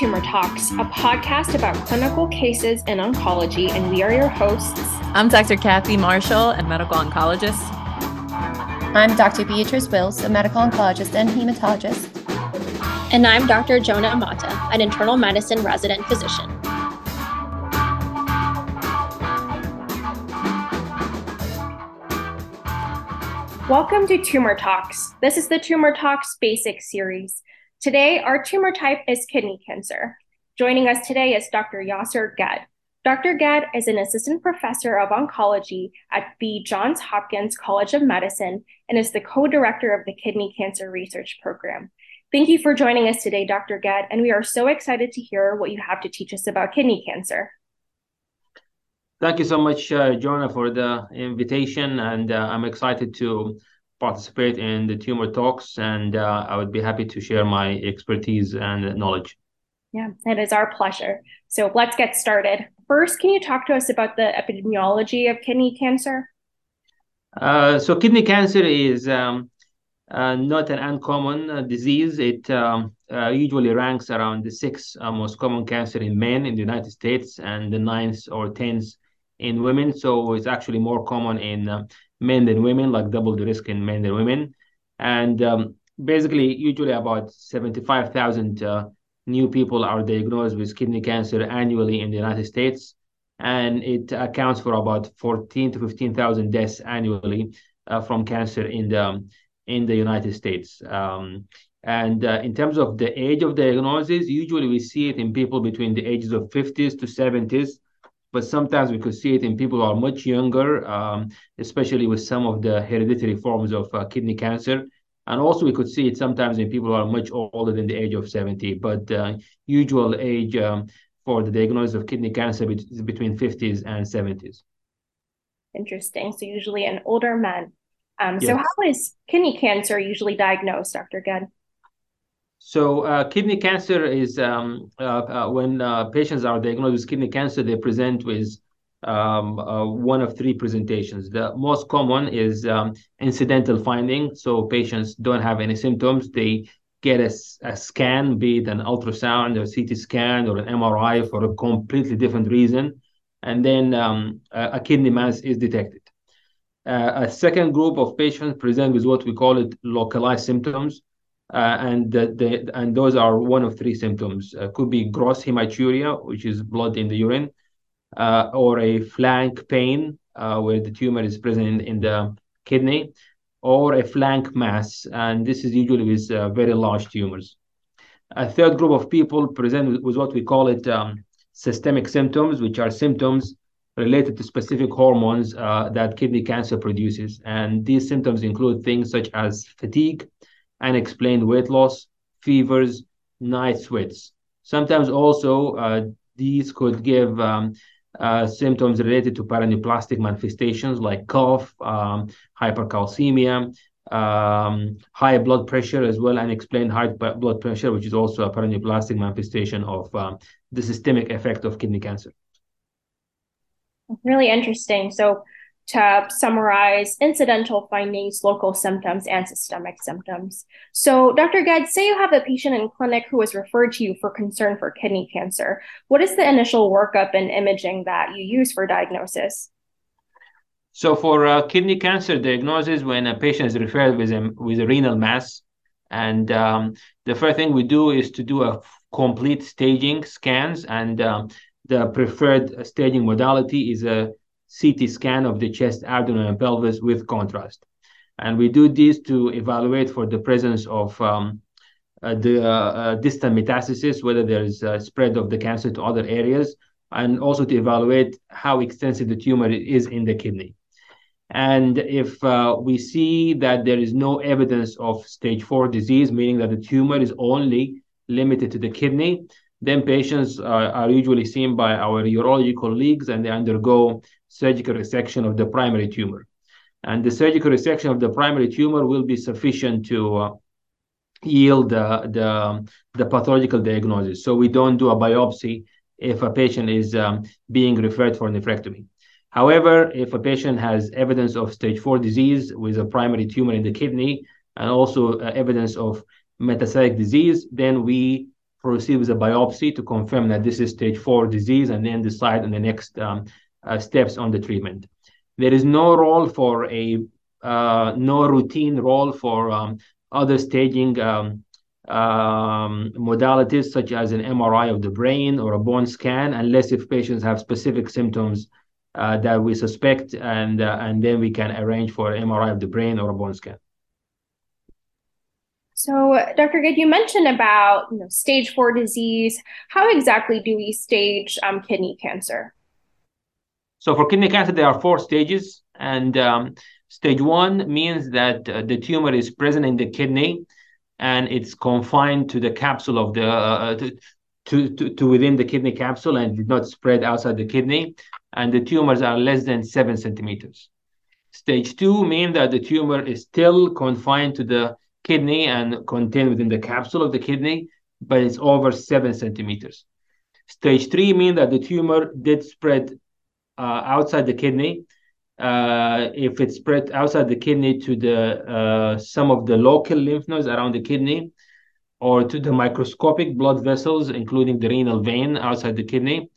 Tumor Talks, a podcast about clinical cases in oncology, and we are your hosts. I'm Dr. Kathy Marshall, a medical oncologist. I'm Dr. Beatrice Wills, a medical oncologist and hematologist. And I'm Dr. Jonah Amata, an internal medicine resident physician. Welcome to Tumor Talks. This is the Tumor Talks Basic Series. Today, our tumor type is kidney cancer. Joining us today is Dr. Yasser Ged. Dr. Ged is an assistant professor of oncology at the Johns Hopkins College of Medicine and is the co director of the Kidney Cancer Research Program. Thank you for joining us today, Dr. Ged, and we are so excited to hear what you have to teach us about kidney cancer. Thank you so much, uh, Jonah, for the invitation, and uh, I'm excited to participate in the tumor talks, and uh, I would be happy to share my expertise and knowledge. Yeah, it is our pleasure. So let's get started. First, can you talk to us about the epidemiology of kidney cancer? Uh, so, kidney cancer is um, uh, not an uncommon uh, disease. It um, usually ranks around the sixth most common cancer in men in the United States and the ninth or tenth in women. So it's actually more common in uh, men than women, like double the risk in men than women. And um, basically, usually about 75,000 uh, new people are diagnosed with kidney cancer annually in the United States. And it accounts for about 14 to 15,000 deaths annually uh, from cancer in the in the United States. Um, and uh, in terms of the age of diagnosis, usually we see it in people between the ages of 50s to 70s but sometimes we could see it in people who are much younger, um, especially with some of the hereditary forms of uh, kidney cancer. And also, we could see it sometimes in people who are much older than the age of 70. But uh, usual age um, for the diagnosis of kidney cancer is between 50s and 70s. Interesting. So, usually an older man. Um, yes. So, how is kidney cancer usually diagnosed, Dr. Ged? So uh, kidney cancer is um, uh, uh, when uh, patients are diagnosed with kidney cancer, they present with um, uh, one of three presentations. The most common is um, incidental finding. So patients don't have any symptoms. They get a, a, scan, be it an ultrasound or CT scan or an MRI for a completely different reason. And then um, a, a, kidney mass is detected. Uh, a second group of patients present with what we call it localized symptoms. Uh, and the, the, and those are one of three symptoms. Uh, could be gross hematuria, which is blood in the urine, uh, or a flank pain uh, where the tumor is present in, in, the kidney, or a flank mass, and this is usually with uh, very large tumors. A third group of people present with, what we call it um, systemic symptoms, which are symptoms related to specific hormones uh, that kidney cancer produces, and these symptoms include things such as fatigue unexplained weight loss, fevers, night sweats. Sometimes also uh, these could give um, uh, symptoms related to paraneoplastic manifestations like cough, um, hypercalcemia, um, high blood pressure as well, unexplained high blood pressure, which is also a paraneoplastic manifestation of um, the systemic effect of kidney cancer. Really interesting. So to summarize incidental findings, local symptoms, and systemic symptoms. So, Dr. Ged, say you have a patient in clinic who was referred to you for concern for kidney cancer. What is the initial workup and imaging that you use for diagnosis? So, for uh, kidney cancer diagnosis, when a patient is referred with a, with a renal mass, and um, the first thing we do is to do a complete staging scans, and um, the preferred staging modality is a CT scan of the chest, abdomen, and pelvis with contrast. And we do this to evaluate for the presence of um, uh, the uh, uh, distant metastasis, whether there is a spread of the cancer to other areas, and also to evaluate how extensive the tumor is in the kidney. And if uh, we see that there is no evidence of stage four disease, meaning that the tumor is only limited to the kidney, then patients are, are usually seen by our urology colleagues and they undergo surgical resection of the primary tumor. And the surgical resection of the primary tumor will be sufficient to uh, yield the, the, the, pathological diagnosis. So we don't do a biopsy if a patient is um, being referred for nephrectomy. However, if a patient has evidence of stage four disease with a primary tumor in the kidney and also uh, evidence of metastatic disease, then we proceed with a biopsy to confirm that this is stage four disease and then decide on the next um, uh, steps on the treatment. There is no role for a uh, no routine role for um, other staging um, um, modalities such as an MRI of the brain or a bone scan, unless if patients have specific symptoms uh, that we suspect, and uh, and then we can arrange for an MRI of the brain or a bone scan. So, Dr. Ged, you mentioned about you know, stage four disease. How exactly do we stage um, kidney cancer? So, for kidney cancer, there are four stages, and um, stage one means that uh, the tumor is present in the kidney and it's confined to the capsule of the uh, to, to, to, to within the kidney capsule and did not spread outside the kidney, and the tumors are less than seven centimeters. Stage two means that the tumor is still confined to the kidney and contained within the capsule of the kidney, but it's over seven centimeters. Stage three means that the tumor did spread uh, outside the kidney. Uh, if it spread outside the kidney to the uh, some of the local lymph nodes around the kidney, or to the microscopic blood vessels, including the renal vein outside the kidney,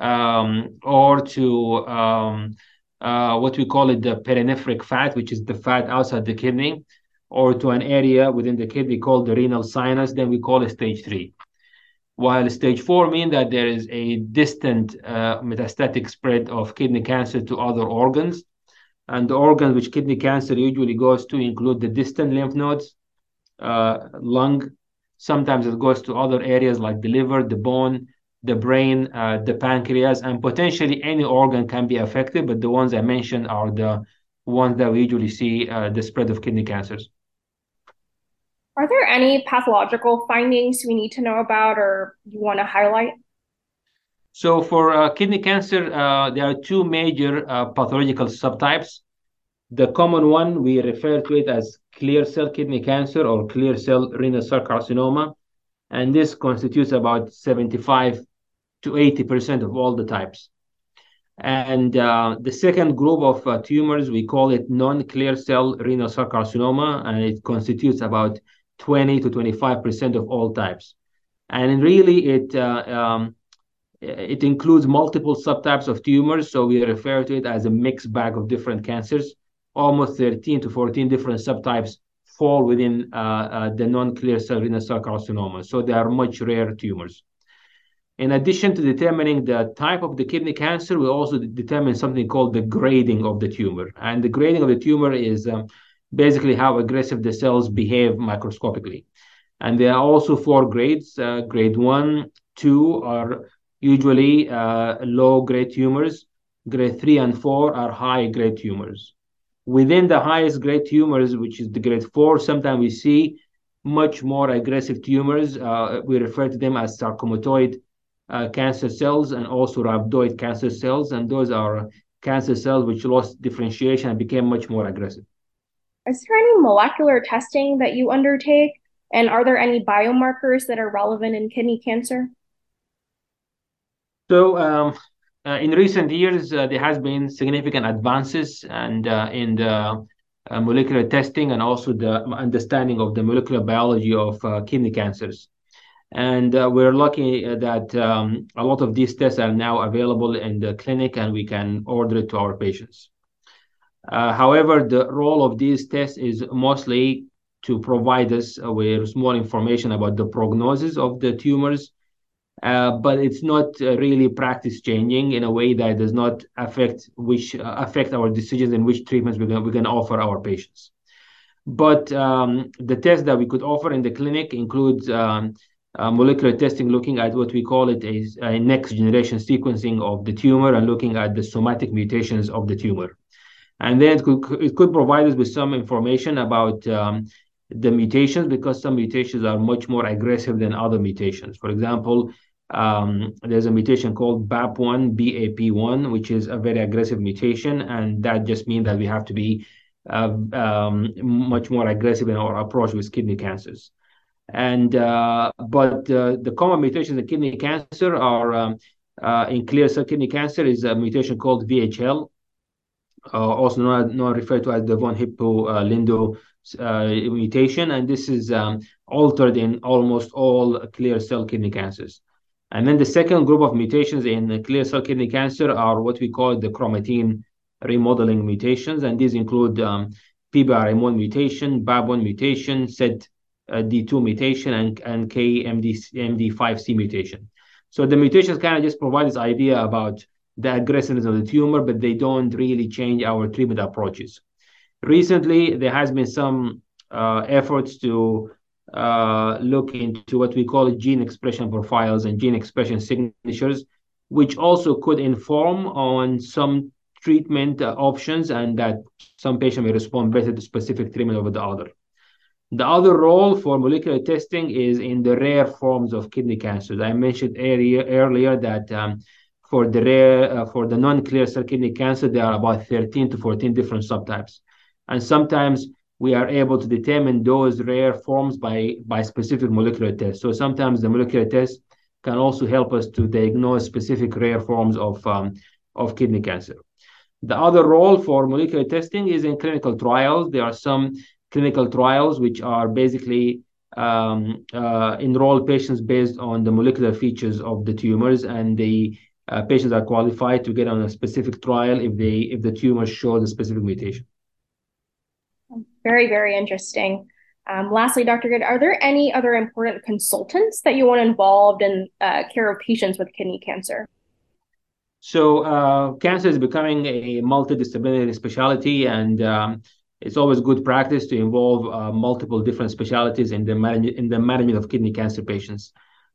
um, or to um, uh, what we call it the perinephric fat, which is the fat outside the kidney, or to an area within the kidney called the renal sinus, then we call it stage three. While stage four means that there is a distant uh, metastatic spread of kidney cancer to other organs. And the organs which kidney cancer usually goes to include the distant lymph nodes, uh, lung. Sometimes it goes to other areas like the liver, the bone, the brain, uh, the pancreas, and potentially any organ can be affected. But the ones I mentioned are the ones that we usually see uh, the spread of kidney cancers. Are there any pathological findings we need to know about or you want to highlight? So for uh, kidney cancer, uh, there are two major uh, pathological subtypes. The common one, we refer to it as clear cell kidney cancer or clear cell renal cell carcinoma. And this constitutes about 75 to 80% of all the types. And uh, the second group of uh, tumors, we call it non-clear cell renal cell carcinoma, and it constitutes about 20 to 25% of all types. And really, it uh, um, it includes multiple subtypes of tumors, so we refer to it as a mixed bag of different cancers. Almost 13 to 14 different subtypes fall within uh, uh, the non-clear cell renal cell carcinoma, so they are much rare tumors. In addition to determining the type of the kidney cancer, we also determine something called the grading of the tumor. And the grading of the tumor is um, basically how aggressive the cells behave microscopically. And there are also four grades. Uh, grade one, two are usually uh, low grade tumors. Grade three and four are high grade tumors. Within the highest grade tumors, which is the grade four, sometimes we see much more aggressive tumors. Uh, we refer to them as sarcomatoid uh, cancer cells and also rhabdoid cancer cells. And those are cancer cells which lost differentiation and became much more aggressive. Is there any molecular testing that you undertake? And are there any biomarkers that are relevant in kidney cancer? So, um, uh, in recent years, uh, there has been significant advances and uh, in the uh, molecular testing and also the understanding of the molecular biology of uh, kidney cancers. And uh, we're lucky that um, a lot of these tests are now available in the clinic and we can order it to our patients. Uh, however, the role of these tests is mostly to provide us with more information about the prognosis of the tumors, uh, but it's not uh, really practice changing in a way that does not affect which uh, affect our decisions and which treatments we're going to offer our patients. But um, the tests that we could offer in the clinic includes um, molecular testing, looking at what we call it a, a next generation sequencing of the tumor and looking at the somatic mutations of the tumor. And then it could, it could provide us with some information about um, the mutations because some mutations are much more aggressive than other mutations. For example, um, there's a mutation called BAP1, BAP1, which is a very aggressive mutation. And that just means that we have to be uh, um, much more aggressive in our approach with kidney cancers. And uh, but uh, the common mutations in kidney cancer are um, uh, in clear cell kidney cancer is a mutation called VHL, also known, known referred to as the von Hippel-Lindau uh, mutation, and this is um, altered in almost all clear cell kidney cancers. And then the second group of mutations in clear cell kidney cancer are what we call the chromatin remodeling mutations, and these include um, PBRM1 mutation, BAP1 mutation, SETD2 uh, mutation, and, and KDM5C mutation. So the mutations kind of just provide this idea about the aggressiveness of the tumor, but they don't really change our treatment approaches. Recently, there has been some uh, efforts to uh, look into what we call gene expression profiles and gene expression signatures, which also could inform on some treatment uh, options and that some patient may respond better to specific treatment over the other. The other role for molecular testing is in the rare forms of kidney cancers. I mentioned earlier, earlier that um, for the rare, uh, for the non-clear cell kidney cancer, there are about 13 to 14 different subtypes. And sometimes we are able to determine those rare forms by, by specific molecular tests. So sometimes the molecular test can also help us to diagnose specific rare forms of, um, of kidney cancer. The other role for molecular testing is in clinical trials. There are some clinical trials, which are basically um, uh, enroll patients based on the molecular features of the tumors, and the uh, patients are qualified to get on a specific trial if they if the tumor shows a specific mutation. Very, very interesting. Um, lastly, Dr. Ged, are there any other important consultants that you want involved in uh, care of patients with kidney cancer? So, uh, cancer is becoming a multidisciplinary specialty, and um, it's always good practice to involve uh, multiple different specialties in the, man- in the management of kidney cancer patients.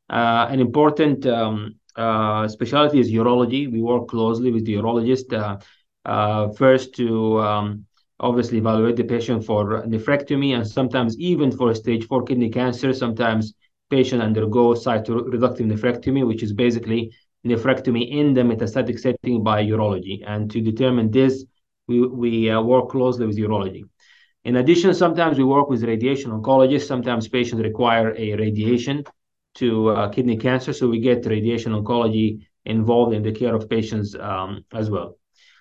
Uh, an important um, uh, specialty is urology. We work closely with the urologist uh, uh, first to um, obviously evaluate the patient for nephrectomy and sometimes even for stage four kidney cancer. Sometimes patients undergo cytoreductive nephrectomy, which is basically nephrectomy in the metastatic setting by urology. And to determine this, we, we uh, work closely with urology. In addition, sometimes we work with radiation oncologists. Sometimes patients require a radiation to uh, kidney cancer, so we get radiation oncology involved in the care of patients um, as well.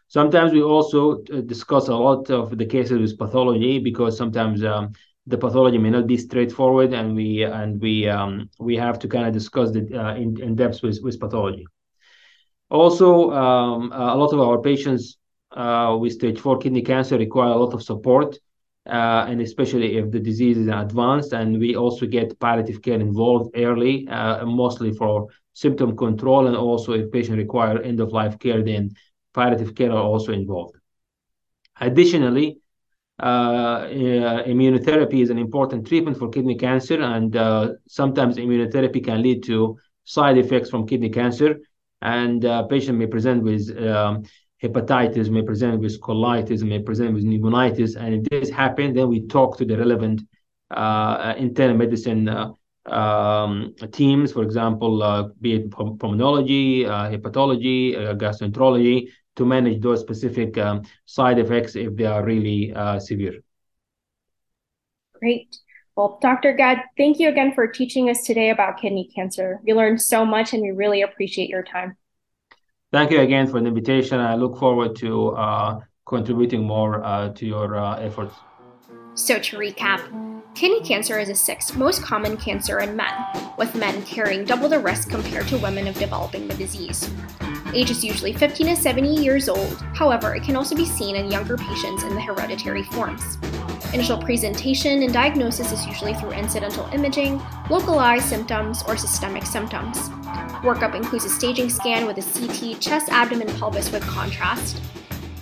Sometimes we also uh, discuss a lot of the cases with pathology because sometimes um, the pathology may not be straightforward, and we and we um, we have to kind of discuss it uh, in, in depth with, with pathology. Also, um, a lot of our patients uh, with stage four kidney cancer require a lot of support, uh, and especially if the disease is advanced. And we also get palliative care involved early, uh, mostly for symptom control, and also if patient require end of life care, then palliative care are also involved. Additionally, uh, immunotherapy is an important treatment for kidney cancer, and uh, sometimes immunotherapy can lead to side effects from kidney cancer, and uh, patient may present with um, hepatitis, may present with colitis, may present with pneumonitis. And if this happens, then we talk to the relevant uh, internal medicine uh, um, teams, for example, uh, be it pulmonology, uh, hepatology, uh, gastroenterology, to manage those specific um, side effects if they are really uh, severe. Great. Well, Dr. Ged, thank you again for teaching us today about kidney cancer. We learned so much and we really appreciate your time. Thank you again for the invitation. I look forward to uh, contributing more uh, to your uh, efforts. So, to recap, kidney cancer is the sixth most common cancer in men, with men carrying double the risk compared to women of developing the disease. Age is usually 15 to 70 years old, however, it can also be seen in younger patients in the hereditary forms. Initial presentation and diagnosis is usually through incidental imaging, localized symptoms, or systemic symptoms. Workup includes a staging scan with a CT, chest, abdomen, pelvis with contrast.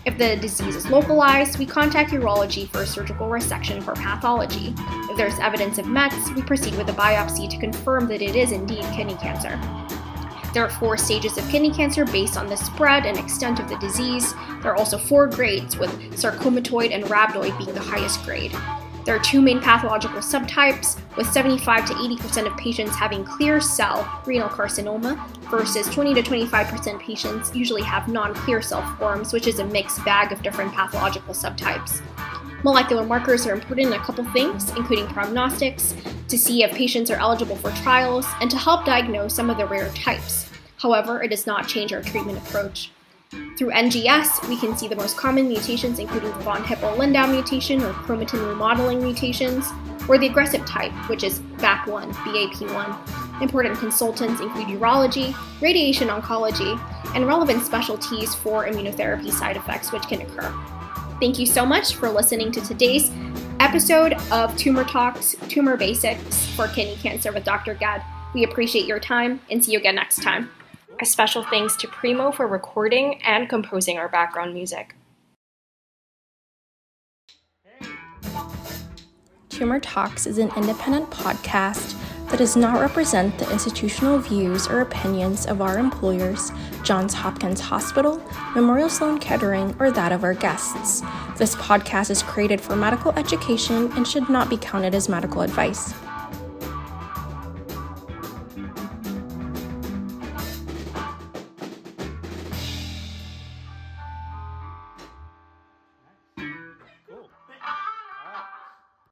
If the disease is localized, we contact urology for a surgical resection for pathology. If there's evidence of METs, we proceed with a biopsy to confirm that it is indeed kidney cancer. There are four stages of kidney cancer based on the spread and extent of the disease. There are also four grades, with sarcomatoid and rhabdoid being the highest grade. There are two main pathological subtypes, with 75 to 80% of patients having clear cell renal carcinoma versus 20 to 25% patients usually have non clear cell forms, which is a mixed bag of different pathological subtypes. Molecular markers are important in a couple things, including prognostics, to see if patients are eligible for trials, and to help diagnose some of the rare types. However, it does not change our treatment approach. Through NGS, we can see the most common mutations, including the von Hippel-Lindau mutation or chromatin remodeling mutations, or the aggressive type, which is BAP1, BAP1. Important consultants include urology, radiation oncology, and relevant specialties for immunotherapy side effects which can occur. Thank you so much for listening to today's episode of Tumor Talks, Tumor Basics for Kidney Cancer with Dr. Ged. We appreciate your time and see you again next time. A special thanks to Primo for recording and composing our background music. Tumor Talks is an independent podcast that does not represent the institutional views or opinions of our employers, Johns Hopkins Hospital, Memorial Sloan Kettering, or that of our guests. This podcast is created for medical education and should not be counted as medical advice.